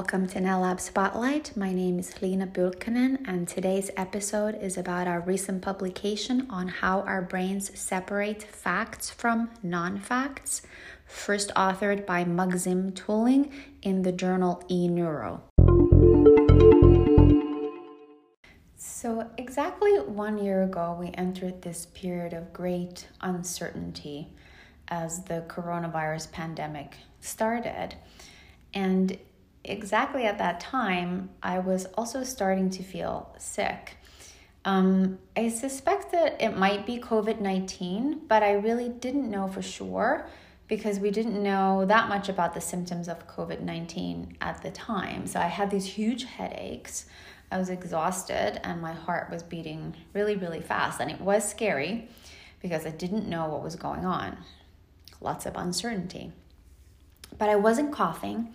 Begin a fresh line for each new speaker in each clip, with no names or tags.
Welcome to NLab Spotlight. My name is Liina Pylkkänen, and today's episode is about our recent publication on how our brains separate facts from non facts, first authored by Maxime Tulling in the journal eNeuro. So, exactly one year ago, we entered this period of great uncertainty as the coronavirus pandemic started. And exactly at that time, I was also starting to feel sick. Um, I suspect that it might be COVID 19, but I really didn't know for sure because we didn't know that much about the symptoms of COVID 19 at the time. So I had these huge headaches. I was exhausted and my heart was beating really, really fast. And it was scary because I didn't know what was going on. Lots of uncertainty. But I wasn't coughing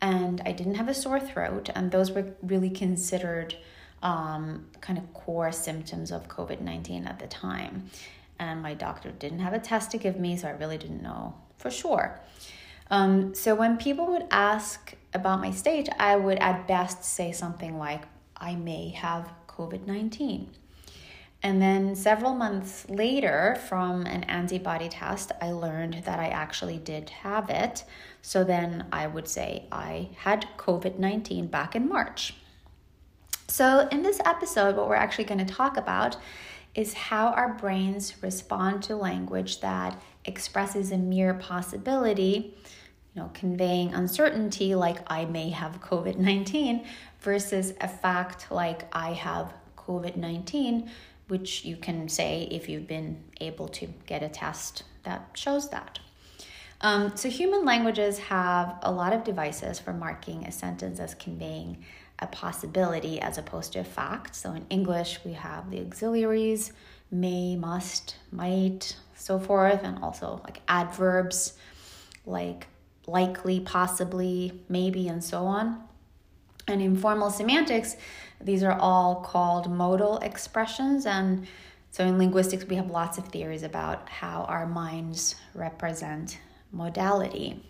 and I didn't have a sore throat, and those were really considered um, kind of core symptoms of COVID 19 at the time. And my doctor didn't have a test to give me, so I really didn't know for sure. Um, so when people would ask about my stage, I would at best say something like, I may have COVID 19. And then several months later, from an antibody test, I learned that I actually did have it. So then I would say I had COVID 19 back in March. So, in this episode, what we're actually going to talk about is how our brains respond to language that expresses a mere possibility, you know, conveying uncertainty like I may have COVID 19 versus a fact like I have COVID 19 which you can say if you've been able to get a test that shows that. Um, so, human languages have a lot of devices for marking a sentence as conveying a possibility as opposed to a fact. So, in English, we have the auxiliaries may, must, might, so forth, and also like adverbs like likely, possibly, maybe, and so on. And in formal semantics, these are all called modal expressions. And so in linguistics, we have lots of theories about how our minds represent modality.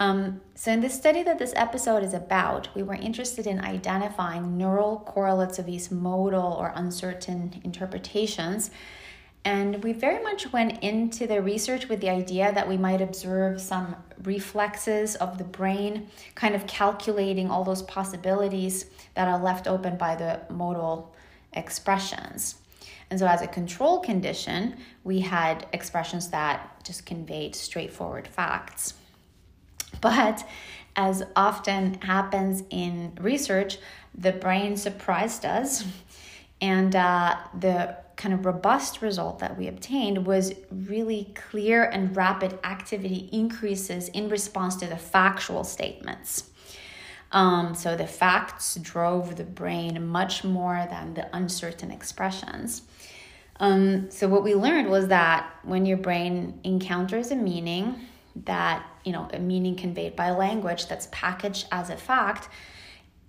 Um, so, in the study that this episode is about, we were interested in identifying neural correlates of these modal or uncertain interpretations and we very much went into the research with the idea that we might observe some reflexes of the brain, kind of calculating all those possibilities that are left open by the modal expressions. And so, as a control condition, we had expressions that just conveyed straightforward facts. But as often happens in research, the brain surprised us, and uh, the kind of robust result that we obtained was really clear and rapid activity increases in response to the factual statements. Um, so the facts drove the brain much more than the uncertain expressions. Um, so what we learned was that when your brain encounters a meaning that you know a meaning conveyed by language that's packaged as a fact,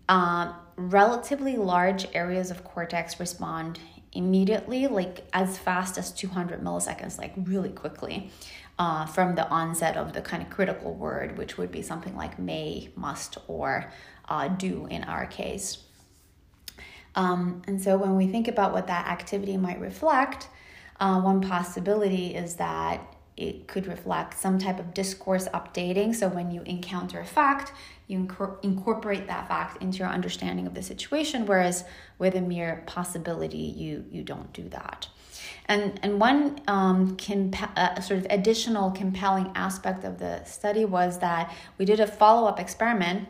uh, relatively large areas of cortex respond immediately, like as fast as 200 milliseconds, like really quickly. Uh, from the onset of the kind of critical word, which would be something like may, must, or uh, do in our case. Um, and so when we think about what that activity might reflect, uh, one possibility is that it could reflect some type of discourse updating. So when you encounter a fact, you inc- incorporate that fact into your understanding of the situation, whereas with a mere possibility, you you don't do that. And and one um, uh, sort of additional compelling aspect of the study was that we did a follow up experiment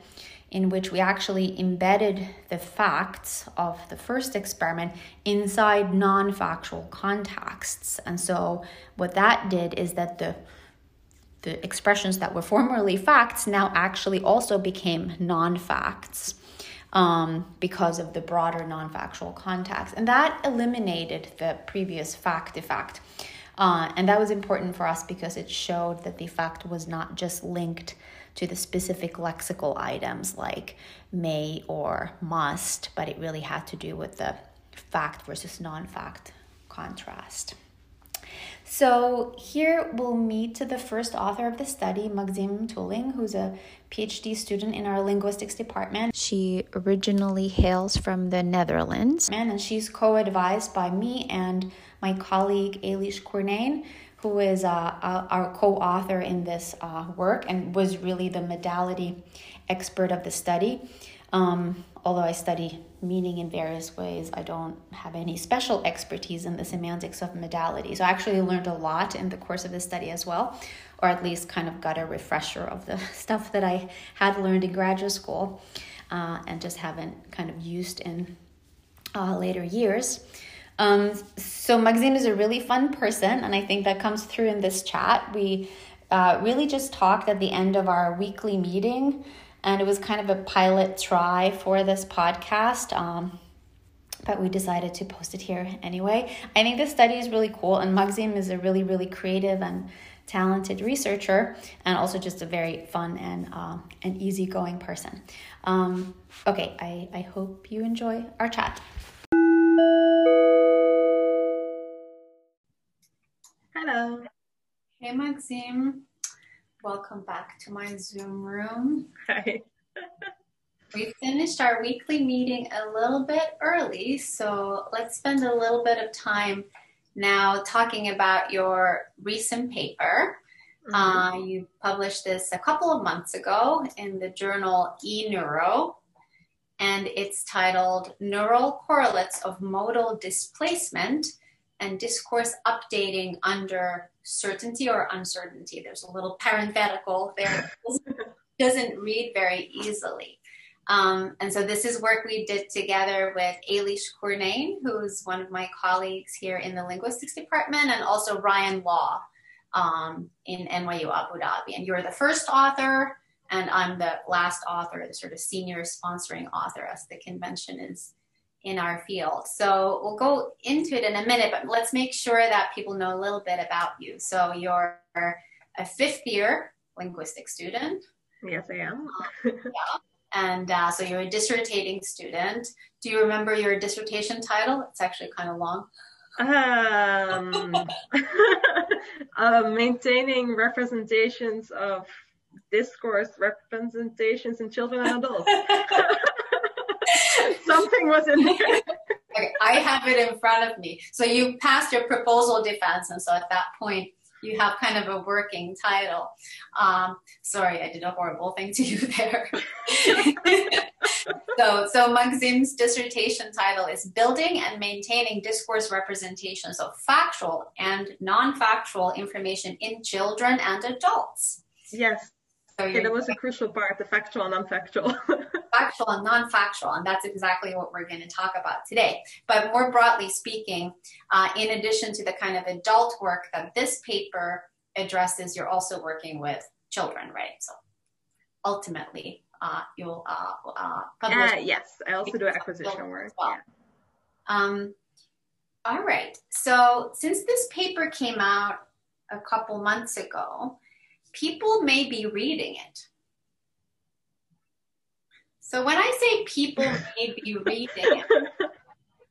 in which we actually embedded the facts of the first experiment inside non factual contexts. And so, what that did is that the the expressions that were formerly facts now actually also became non facts um, because of the broader non factual context. And that eliminated the previous fact effect. Uh, and that was important for us because it showed that the fact was not just linked to the specific lexical items like may or must, but it really had to do with the fact versus non fact contrast.
So here we'll meet the first author of the study, Maxime Tulling, who's a PhD student in our linguistics department. She originally hails from the Netherlands, and she's co-advised by me and my colleague Ailís Cournane, who is uh, uh, our co-author in this uh, work and was really the modality expert of the study. Um, although I study meaning in various ways, I don't have any special expertise in the semantics of modality. So I actually learned a lot in the course of this study as well, or at least kind of got a refresher of the stuff that I had learned in graduate school uh, and just haven't kind of used in uh, later years. Um, so Maxime is a really fun person, and I think that comes through in this chat. We uh, really just talked at the end of our weekly meeting and it was kind of a pilot try for this podcast. Um, but we decided to post it here anyway. I think this study is really cool, and Maxime is a really, really creative and talented researcher, and also just a very fun and uh, an easygoing person. Um, okay, I, I hope you enjoy our chat.
Hello.
Hey, Maxime. Welcome back to my Zoom room.
Hi.
we finished our weekly meeting a little bit early, so let's spend a little bit of time now talking about your recent paper. Mm-hmm. Uh, you published this a couple of months ago in the journal eNeuro, and it's titled Neural Correlates of Modal Displacement and Discourse Updating Under certainty or uncertainty. There's a little parenthetical there. doesn't read very easily. Um, and so this is work we did together with Ailís Cournane, who's one of my colleagues here in the linguistics department, and also Ryan Law um, in NYU Abu Dhabi. And you're the first author, and I'm the last author, the sort of senior sponsoring author, as the convention is in our field. So we'll go into it in a minute, but let's make sure that people know a little bit about you. So you're a fifth year linguistic student.
Yes, I am.
yeah. And uh, so you're a dissertating student. Do you remember your dissertation title? It's actually kind of long.
Um, uh, maintaining representations of discourse representations in children and adults. Was in there.
Okay, I have it in front of me. So you passed your proposal defense, and so at that point, you have kind of a working title. Um, sorry, I did a horrible thing to you there. so, so Maxime's dissertation title is Building and Maintaining Discourse Representations of Factual and Non-Factual Information in Children and Adults.
Yes. So okay, that was a crucial part, the factual and non-factual.
factual and non-factual, and that's exactly what we're going to talk about today. But more broadly speaking, uh, in addition to the kind of adult work that this paper addresses, you're also working with children, right? So ultimately, uh, you'll uh, uh publish.
Uh, yes, I also do acquisition work. Well. Yeah.
Um, all right. So since this paper came out a couple months ago, people may be reading it so when I say people may be reading, it,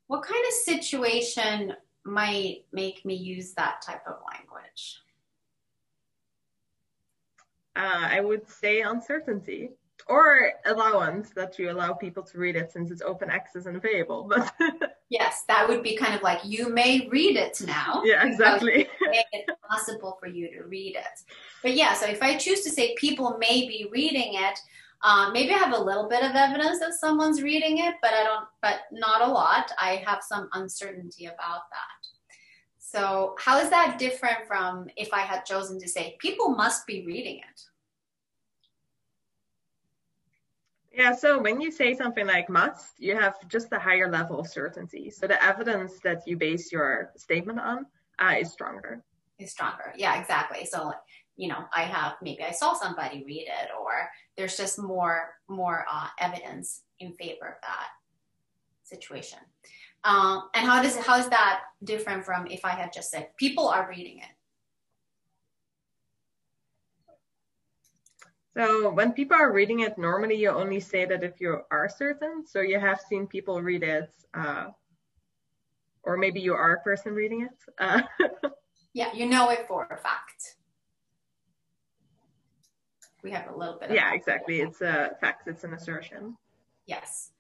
what kind of situation might make me use that type of language?
Uh, I would say uncertainty or allowance that you allow people to read it since it's open access and available. But
yes, that would be kind of like you may read it now.
Yeah, exactly.
it's possible for you to read it. But yeah, so if I choose to say people may be reading it, um, maybe I have a little bit of evidence that someone's reading it, but I don't, but not a lot. I have some uncertainty about that. So, how is that different from if I had chosen to say people must be reading it?
Yeah, so when you say something like must, you have just a higher level of certainty. So the evidence that you base your statement on uh, is stronger.
Is stronger. Yeah, exactly. So you know i have maybe i saw somebody read it or there's just more more uh, evidence in favor of that situation um, and how does how is that different from if i had just said people are reading it
so when people are reading it normally you only say that if you are certain so you have seen people read it uh, or maybe you are a person reading it uh,
Yeah, you know it for a fact. We have a little bit.
yeah, exactly. It's a fact. It's an assertion.
Yes.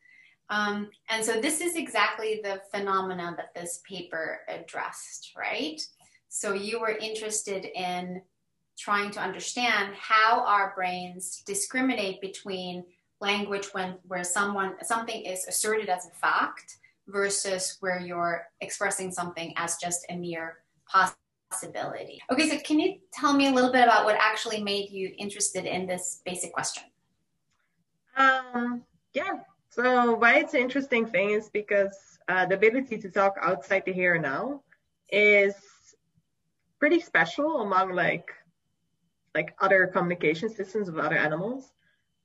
Um, and so this is exactly the phenomena that this paper addressed, right? So you were interested in trying to understand how our brains discriminate between language when where someone something is asserted as a fact versus where you're expressing something as just a mere possibility. Okay, so can you tell me a little bit about what actually made you interested in this basic question?
Um, yeah, so why it's an interesting thing is because uh, the ability to talk outside the here and now is pretty special among like like other communication systems of other animals.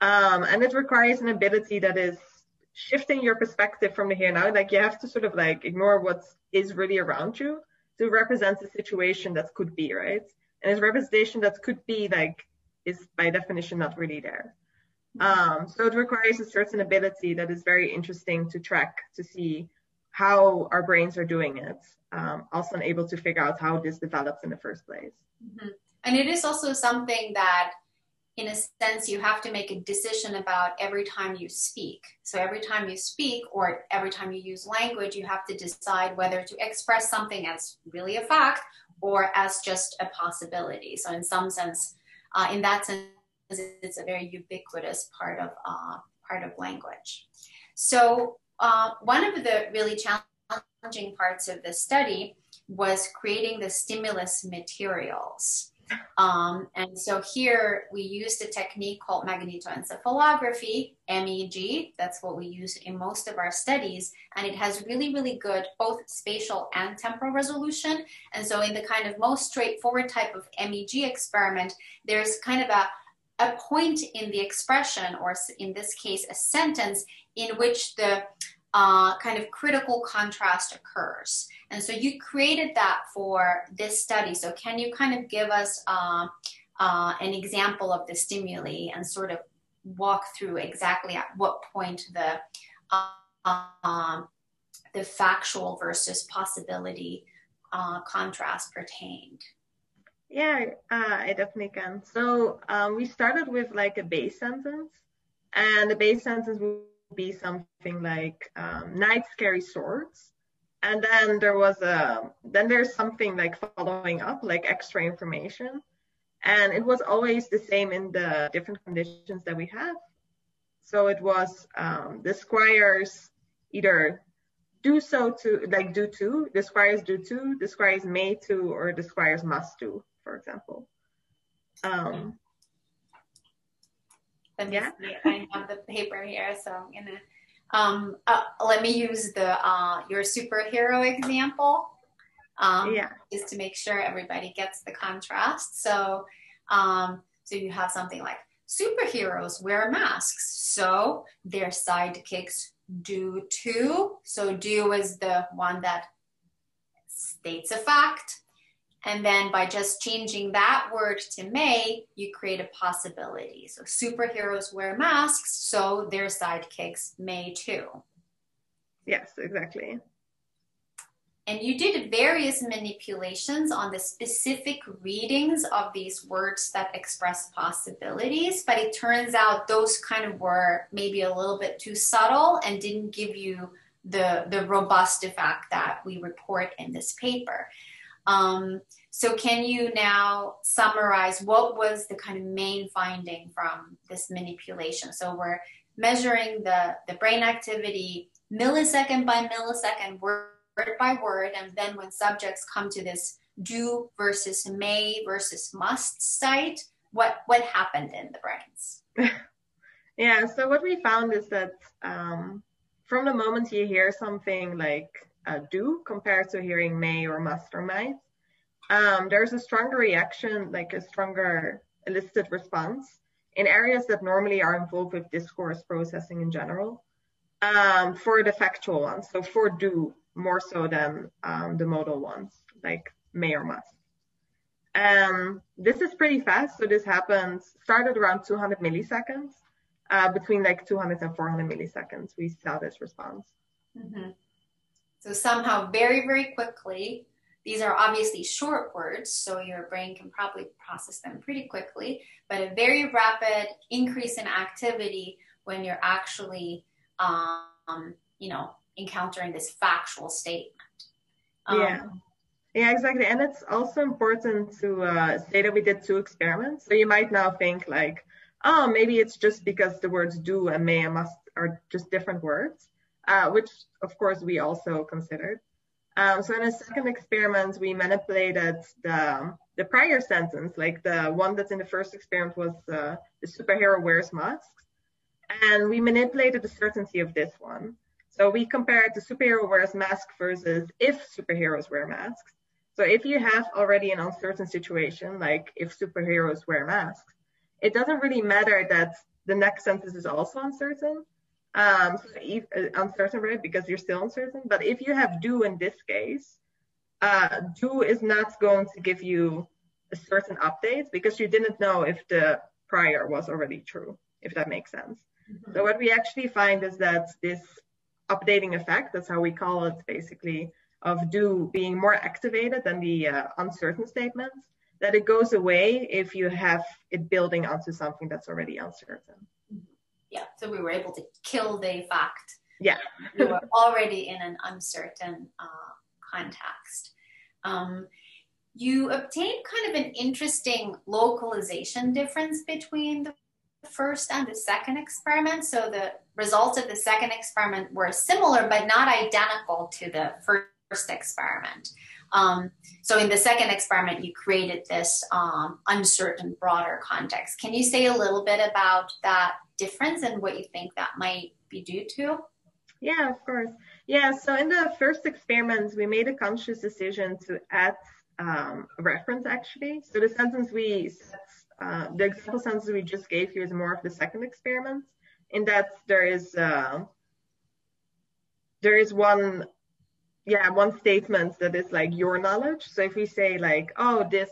Um, and it requires an ability that is shifting your perspective from the here now. Like you have to sort of like ignore what is really around you to represent the situation that could be, right? And this representation that could be like is by definition not really there. Um, so it requires a certain ability that is very interesting to track to see how our brains are doing it. Um, also able to figure out how this develops in the first place.
Mm-hmm. And it is also something that, in a sense, you have to make a decision about every time you speak. So every time you speak or every time you use language, you have to decide whether to express something as really a fact or as just a possibility. So in some sense, uh, in that sense, it's a very ubiquitous part of uh, part of language. So uh, one of the really challenging parts of the study was creating the stimulus materials. Um, and so here we used a technique called magnetoencephalography, MEG. That's what we use in most of our studies. And it has really, really good both spatial and temporal resolution. And so in the kind of most straightforward type of MEG experiment, there's kind of a a point in the expression, or in this case, a sentence, in which the uh, kind of critical contrast occurs. And so you created that for this study. So can you kind of give us uh, uh, an example of the stimuli and sort of walk through exactly at what point the um, the factual versus possibility uh, contrast pertained?
Yeah, uh, I definitely can. So um, we started with like a base sentence, and the base sentence be something like um, "Knights carry swords," and then there was a then there's something like following up, like extra information, and it was always the same in the different conditions that we have. So it was um, the squires either do so to like do to, the squires do to, the squires may to, or the squires must do for example. Um,
yeah. I have the paper here, so I'm gonna. Um, uh, let me use the uh, your superhero example. Um, yeah. Just to make sure everybody gets the contrast. So, um, so you have something like superheroes wear masks, so their sidekicks do too. So do is the one that states a fact. And then by just changing that word to may, you create a possibility. So superheroes wear masks, so their sidekicks may too.
Yes, exactly.
And you did various manipulations on the specific readings of these words that express possibilities, but it turns out those kind of were maybe a little bit too subtle and didn't give you the, the robust effect that we report in this paper. Um, so can you now summarize what was the kind of main finding from this manipulation? So we're measuring the, the brain activity millisecond by millisecond, word by word, and then when subjects come to this do versus may versus must site, what what happened in the brains?
yeah, so what we found is that um, from the moment you hear something like uh, do compared to hearing may or must or might, um, there's a stronger reaction, like a stronger elicited response in areas that normally are involved with discourse processing in general um, for the factual ones. So for do more so than um, the modal ones, like may or must. Um, this is pretty fast. So this happens, started around 200 milliseconds. Uh, between like 200 and 400 milliseconds, we saw this response.
Mm-hmm. So somehow very, very quickly, these are obviously short words, so your brain can probably process them pretty quickly, but a very rapid increase in activity when you're actually, um, you know, encountering this factual statement.
Um, yeah. Yeah, exactly. And it's also important to uh, say that we did two experiments. So you might now think like, oh, maybe it's just because the words do and may and must are just different words, uh, which of course we also considered. Um, so in a second experiment, we manipulated the, the prior sentence, like the one that's in the first experiment was uh, the superhero wears masks. And we manipulated the certainty of this one. So we compared the superhero wears mask versus if superheroes wear masks. So if you have already an uncertain situation, like if superheroes wear masks, it doesn't really matter that the next sentence is also uncertain. Um, so if, uh, uncertain, right? Because you're still uncertain. But if you have do in this case, uh, do is not going to give you a certain update because you didn't know if the prior was already true, if that makes sense. Mm-hmm. So what we actually find is that this updating effect, that's how we call it basically, of do being more activated than the uh, uncertain statements, that it goes away if you have it building onto something that's already uncertain.
Yeah, so we were able to kill the fact.
Yeah.
we were already in an uncertain uh, context. Um, you obtained kind of an interesting localization difference between the first and the second experiment. So the results of the second experiment were similar, but not identical to the first first experiment. Um, so in the second experiment, you created this um, uncertain, broader context. Can you say a little bit about that difference and what you think that might be due to?
Yeah, of course. Yeah, so in the first experiment, we made a conscious decision to add um, reference actually. So the sentence we, uh, the example sentence we just gave you is more of the second experiment in that there is, uh, there is one yeah, one statement that is like your knowledge. So if we say like, oh, this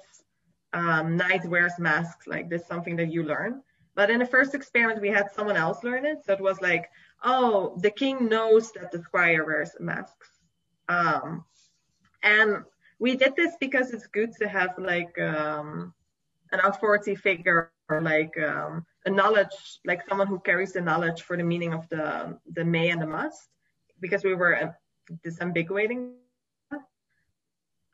um, knight wears masks, like this something that you learn. But in the first experiment, we had someone else learn it. So it was like, oh, the king knows that the squire wears masks. Um, and we did this because it's good to have like um, an authority figure or like um, a knowledge, like someone who carries the knowledge for the meaning of the the may and the must, because we were disambiguating.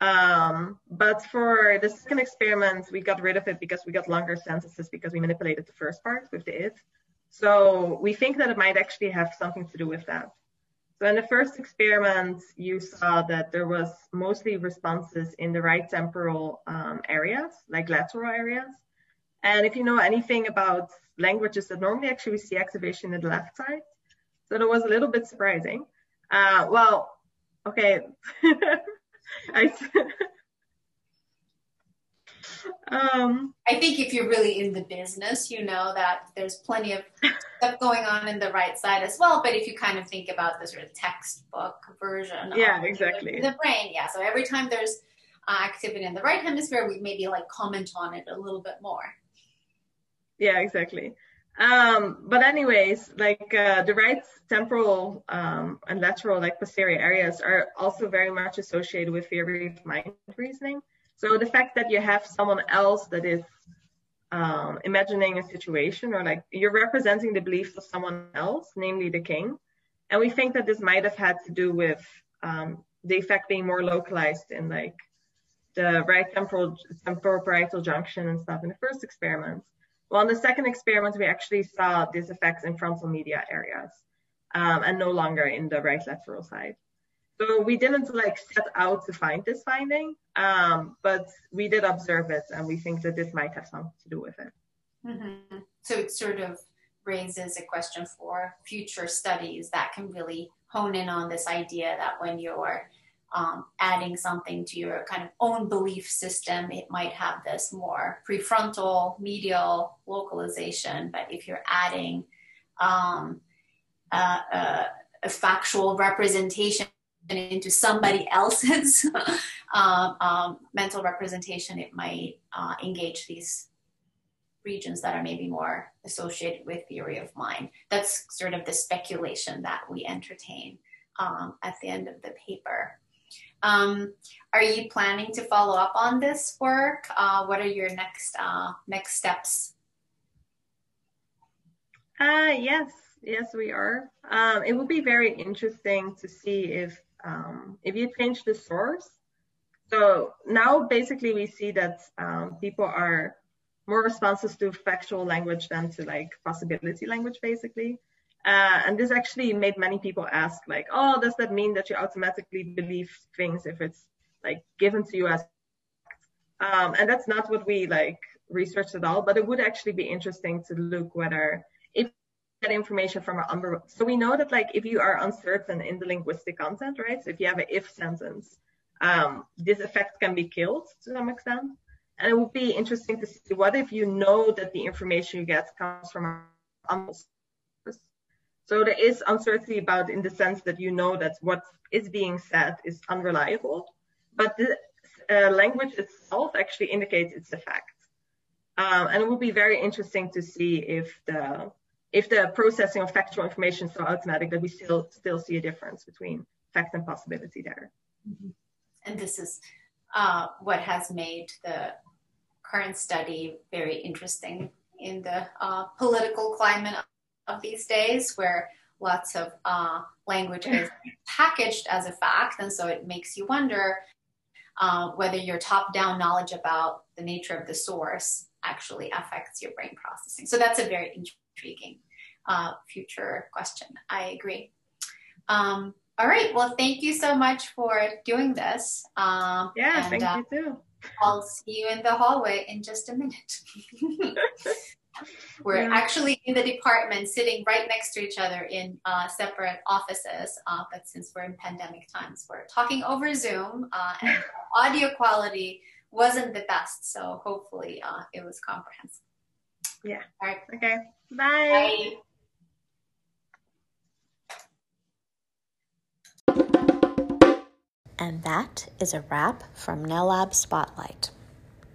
Um, but for the second experiment, we got rid of it because we got longer sentences because we manipulated the first part with the if. So we think that it might actually have something to do with that. So in the first experiment, you saw that there was mostly responses in the right temporal um, areas, like lateral areas. And if you know anything about languages that normally actually we see activation in the left side, so that was a little bit surprising. Uh, well, okay. I,
um, I think if you're really in the business, you know that there's plenty of stuff going on in the right side as well. But if you kind of think about the sort of textbook version,
yeah, exactly,
the brain, yeah. So every time there's uh, activity in the right hemisphere, we maybe like comment on it a little bit more.
Yeah, exactly. Um, but anyways, like uh, the right temporal um, and lateral, like posterior areas, are also very much associated with theory of mind reasoning. So the fact that you have someone else that is um, imagining a situation, or like you're representing the beliefs of someone else, namely the king, and we think that this might have had to do with um, the effect being more localized in like the right temporal temporal parietal junction and stuff in the first experiments well, in the second experiment, we actually saw these effects in frontal media areas um, and no longer in the right lateral side. So we didn't like set out to find this finding, um, but we did observe it and we think that this might have something to do with it.
Mm-hmm. So it sort of raises a question for future studies that can really hone in on this idea that when you're um, adding something to your kind of own belief system, it might have this more prefrontal, medial localization. But if you're adding um, a, factual representation into somebody else's um, um, mental representation, it might uh, engage these regions that are maybe more associated with theory of mind. That's sort of the speculation that we entertain um, at the end of the paper. Um, are you planning to follow up on this work? Uh, what are your next uh, next steps?
Uh, yes, yes, we are. Um, it will be very interesting to see if um, if you change the source. So now basically we see that um, people are more responsive to factual language than to like possibility language, basically. Uh, and this actually made many people ask, like, oh, does that mean that you automatically believe things if it's like given to you as um, and that's not what we like researched at all, but it would actually be interesting to look whether if that information from an under so we know that like if you are uncertain in the linguistic content, right? So if you have an if sentence, um, this effect can be killed to some extent. And it would be interesting to see what if you know that the information you get comes from a so there is uncertainty about in the sense that you know that what is being said is unreliable, but the uh, language itself actually indicates it's a. Um, and it will be very interesting to see if the if the processing of factual information is so automatic that we still still see a difference between fact and possibility there.
Mm-hmm. And this is uh, what has made the current study very interesting in the uh, political climate of these days, where lots of uh, language is packaged as a fact, and so it makes you wonder uh, whether your top-down knowledge about the nature of the source actually affects your brain processing. So that's a very intriguing uh, future question. I agree. Um, all right. Well, thank you so much for doing this.
Um, yeah, and, thank uh, you too.
I'll see you in the hallway in just a minute. We're yeah. actually in the department sitting right next to each other in uh, separate offices, uh, but since we're in pandemic times, we're talking over Zoom uh, and audio quality wasn't the best. So hopefully uh, it was comprehensive.
Yeah. All right. Okay. Bye. Bye.
And that is a wrap from NELab Spotlight.